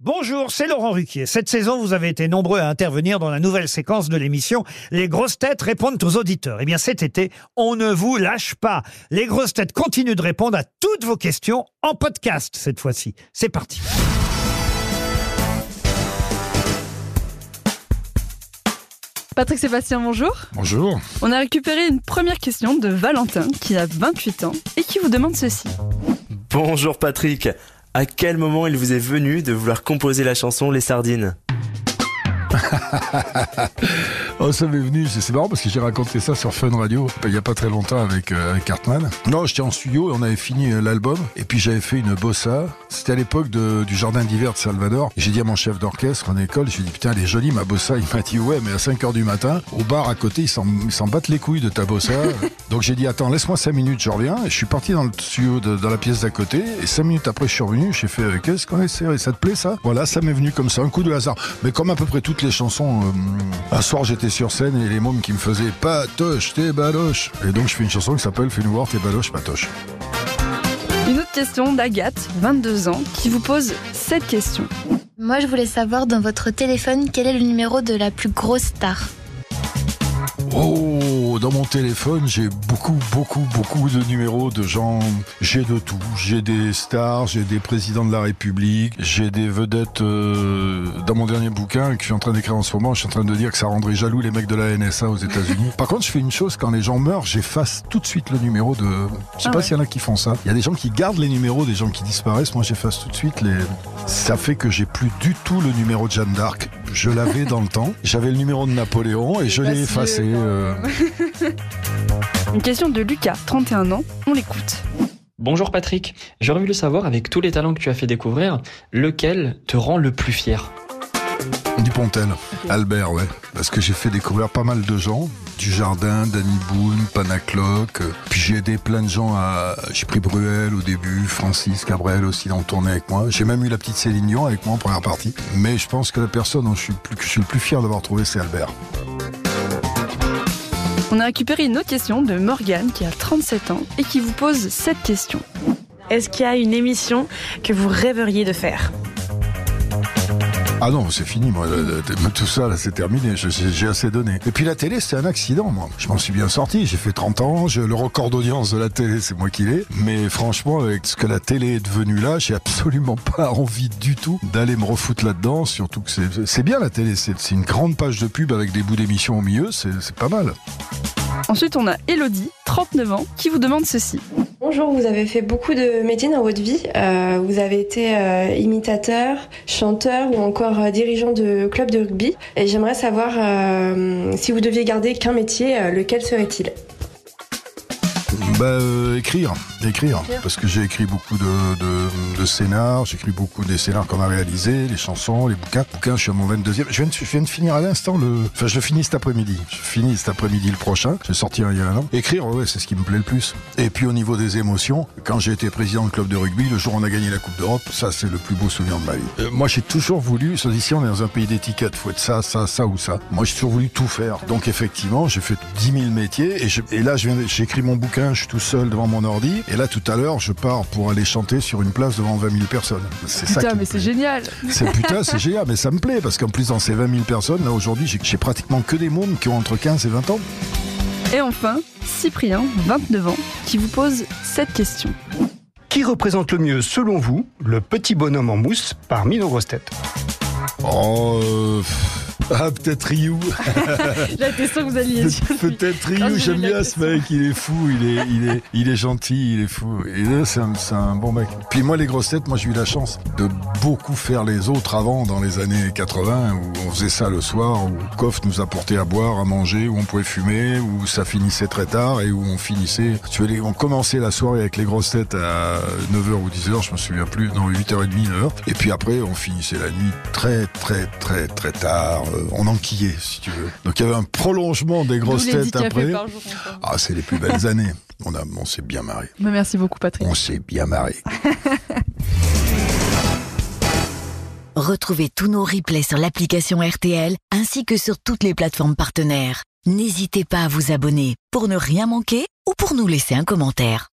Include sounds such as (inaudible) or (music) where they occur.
Bonjour, c'est Laurent Ruquier. Cette saison, vous avez été nombreux à intervenir dans la nouvelle séquence de l'émission Les grosses têtes répondent aux auditeurs. Eh bien, cet été, on ne vous lâche pas. Les grosses têtes continuent de répondre à toutes vos questions en podcast cette fois-ci. C'est parti. Patrick Sébastien, bonjour. Bonjour. On a récupéré une première question de Valentin qui a 28 ans et qui vous demande ceci. Bonjour Patrick. À quel moment il vous est venu de vouloir composer la chanson Les Sardines? (laughs) oh, ça m'est venu, c'est marrant parce que j'ai raconté ça sur Fun Radio il y a pas très longtemps avec, euh, avec Cartman. Non, j'étais en studio et on avait fini euh, l'album et puis j'avais fait une bossa. C'était à l'époque du jardin d'hiver de Salvador. J'ai dit à mon chef d'orchestre en école, j'ai dit putain, elle est jolie ma bossa. Il m'a dit ouais, mais à 5 heures du matin, au bar à côté, ils s'en battent les couilles de ta bossa. (laughs) Donc j'ai dit attends, laisse-moi 5 minutes, je reviens. Et je suis parti dans le studio de, dans la pièce d'à côté et 5 minutes après, je suis revenu. J'ai fait euh, qu'est-ce qu'on essaie Ça te plaît ça? Voilà, ça m'est venu comme ça, un coup de hasard. Mais comme à peu près toutes les chansons, un soir j'étais sur scène et les mômes qui me faisaient Patoche, t'es baloche. Et donc je fais une chanson qui s'appelle Fais-nous voir tes baloches, patoche. Une autre question d'Agathe, 22 ans, qui vous pose cette question. Moi, je voulais savoir dans votre téléphone quel est le numéro de la plus grosse star? Oh, dans mon téléphone, j'ai beaucoup, beaucoup, beaucoup de numéros de gens. J'ai de tout. J'ai des stars, j'ai des présidents de la République, j'ai des vedettes. Euh, dans mon dernier bouquin que je suis en train d'écrire en ce moment, je suis en train de dire que ça rendrait jaloux les mecs de la NSA aux États-Unis. Par contre, je fais une chose quand les gens meurent, j'efface tout de suite le numéro de. Je sais Ah pas ouais. s'il y en a qui font ça. Il y a des gens qui gardent les numéros des gens qui disparaissent. Moi, j'efface tout de suite les. Ça fait que j'ai plus du tout le numéro de Jeanne d'Arc. Je l'avais dans le temps. J'avais le numéro de Napoléon et je l'ai effacé. euh, (laughs) Une question de Lucas, 31 ans, on l'écoute. Bonjour Patrick, j'aurais voulu savoir avec tous les talents que tu as fait découvrir, lequel te rend le plus fier? Dupontel, Albert, ouais. Parce que j'ai fait découvrir pas mal de gens. Du Jardin, Danny Boone, Panacloc. Puis j'ai aidé plein de gens à. J'ai pris Bruel au début, Francis Cabrel aussi dans le tournée avec moi. J'ai même eu la petite Céline Dion avec moi en première partie. Mais je pense que la personne dont je suis, plus, je suis le plus fier d'avoir trouvé, c'est Albert. On a récupéré une autre question de Morgane qui a 37 ans et qui vous pose cette question. Est-ce qu'il y a une émission que vous rêveriez de faire? Ah non, c'est fini, moi. Tout ça, c'est terminé. J'ai assez donné. Et puis la télé, c'était un accident, moi. Je m'en suis bien sorti. J'ai fait 30 ans. Le record d'audience de la télé, c'est moi qui l'ai. Mais franchement, avec ce que la télé est devenue là, j'ai absolument (laughs) pas envie du tout d'aller me refoutre là-dedans. Surtout que c'est- c'est bien la télé. C'est c'est une grande page de pub avec des bouts d'émission au milieu. C'est c'est pas mal. Ensuite, on a Elodie, 39 ans, qui vous demande ceci. Bonjour, vous avez fait beaucoup de métiers dans votre vie. Euh, vous avez été euh, imitateur, chanteur ou encore euh, dirigeant de club de rugby. Et j'aimerais savoir si vous deviez garder qu'un métier, lequel serait-il? Bah, euh, écrire, écrire, parce que j'ai écrit beaucoup de, de, de scénars, j'ai écrit beaucoup des scénars qu'on a réalisés, les chansons, les bouquins. Bouquins, je suis à mon 22e. Je viens de, je viens de finir à l'instant le, enfin, je le finis cet après-midi. Je finis cet après-midi le prochain. Je vais sortir il y a un an. Écrire, ouais, c'est ce qui me plaît le plus. Et puis au niveau des émotions, quand j'ai été président du club de rugby, le jour où on a gagné la Coupe d'Europe, ça c'est le plus beau souvenir de ma vie. Euh, moi, j'ai toujours voulu, ça, ici on est dans un pays d'étiquettes, faut être ça, ça, ça ou ça. Moi, j'ai toujours voulu tout faire. Donc effectivement, j'ai fait 10 000 métiers et, je- et là, écrit mon bouquin, je suis tout seul devant mon ordi. Et là, tout à l'heure, je pars pour aller chanter sur une place devant 20 000 personnes. C'est ça Putain, mais c'est génial C'est putain, c'est génial, mais ça me plaît parce qu'en plus dans ces 20 000 personnes, là aujourd'hui, j'ai- j'ai pratiquement que des mômes qui ont entre 15 et 20 ans. Et enfin, Cyprien, 29 ans, qui vous pose cette question. Qui représente le mieux, selon vous, le petit bonhomme en mousse parmi nos grosses têtes? Oh, euh, ah peut-être Ryu. (laughs) La question que vous alliez dire. Peut-être Ryu, j'ai j'aime bien ce mec, il est fou, il est, il est, il est gentil, il est fou. Et là, c'est un, c'est un bon mec. Puis moi, les grosses têtes, moi, j'ai eu la chance de beaucoup faire les autres avant, dans les années 80, où on faisait ça le soir, où Coff nous apportait à boire, à manger, où on pouvait fumer, où ça finissait très tard et où on finissait. Tu vois, on commençait la soirée avec les grosses têtes à 9h ou 10h, je me souviens plus, non, 8h30, 9h. Et puis après, on finissait la nuit très, très, très, très tard. Euh, On enquillait, si tu veux. Donc il y avait un prolongement des grosses têtes après. par jour, encore. Ah, c'est les plus belles (laughs) années. On, a, on s'est bien marré. Merci beaucoup, Patrick. On s'est bien marré. (laughs) Retrouvez tous nos replays sur l'application RTL ainsi que sur toutes les plateformes partenaires. N'hésitez pas à vous abonner pour ne rien manquer ou pour nous laisser un commentaire.